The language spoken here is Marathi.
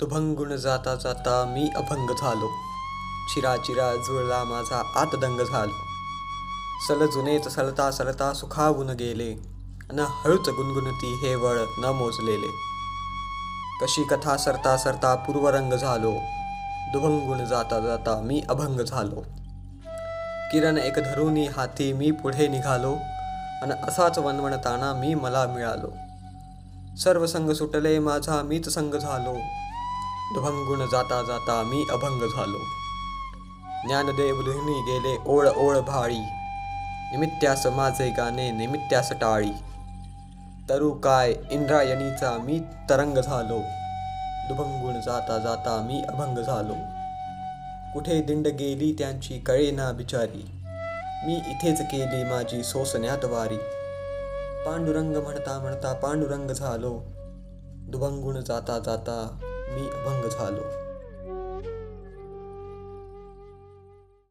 तुभंगुण जाता जाता मी अभंग झालो. चिराचिरा जुळला माझा आतदंग झालो. सल जुनेच सलता सलता सुखावून गेले. न हळूच गुणगुणती हे वळ न मोजलेले. कशी कथा सरता सरता पूर्वरंग झालो. दुभंगुण जाता जाता मी अभंग झालो. किरण एक धरुनी हाती मी पुढे निघालो. आणि असाच वनवणताना मी मला मिळालो. सर्व संग सुटले माझा मीच संग झालो. दुभंगुण जाता जाता मी अभंग झालो. ज्ञानदेव लिहिणी गेले ओळ ओळ भाळी. निमित्त्यास माझे गाणे निमित्त्यास टाळी. तरु काय इंद्रायणीचा मी तरंग झालो. दुभंगुण जाता जाता मी अभंग झालो. कुठे दिंड गेली त्यांची कळेना बिचारी. मी इथेच केली माझी सोसण्यात वारी. पांडुरंग म्हणता म्हणता पांडुरंग झालो. दुभंगुण जाता जाता मी अभंग झालो.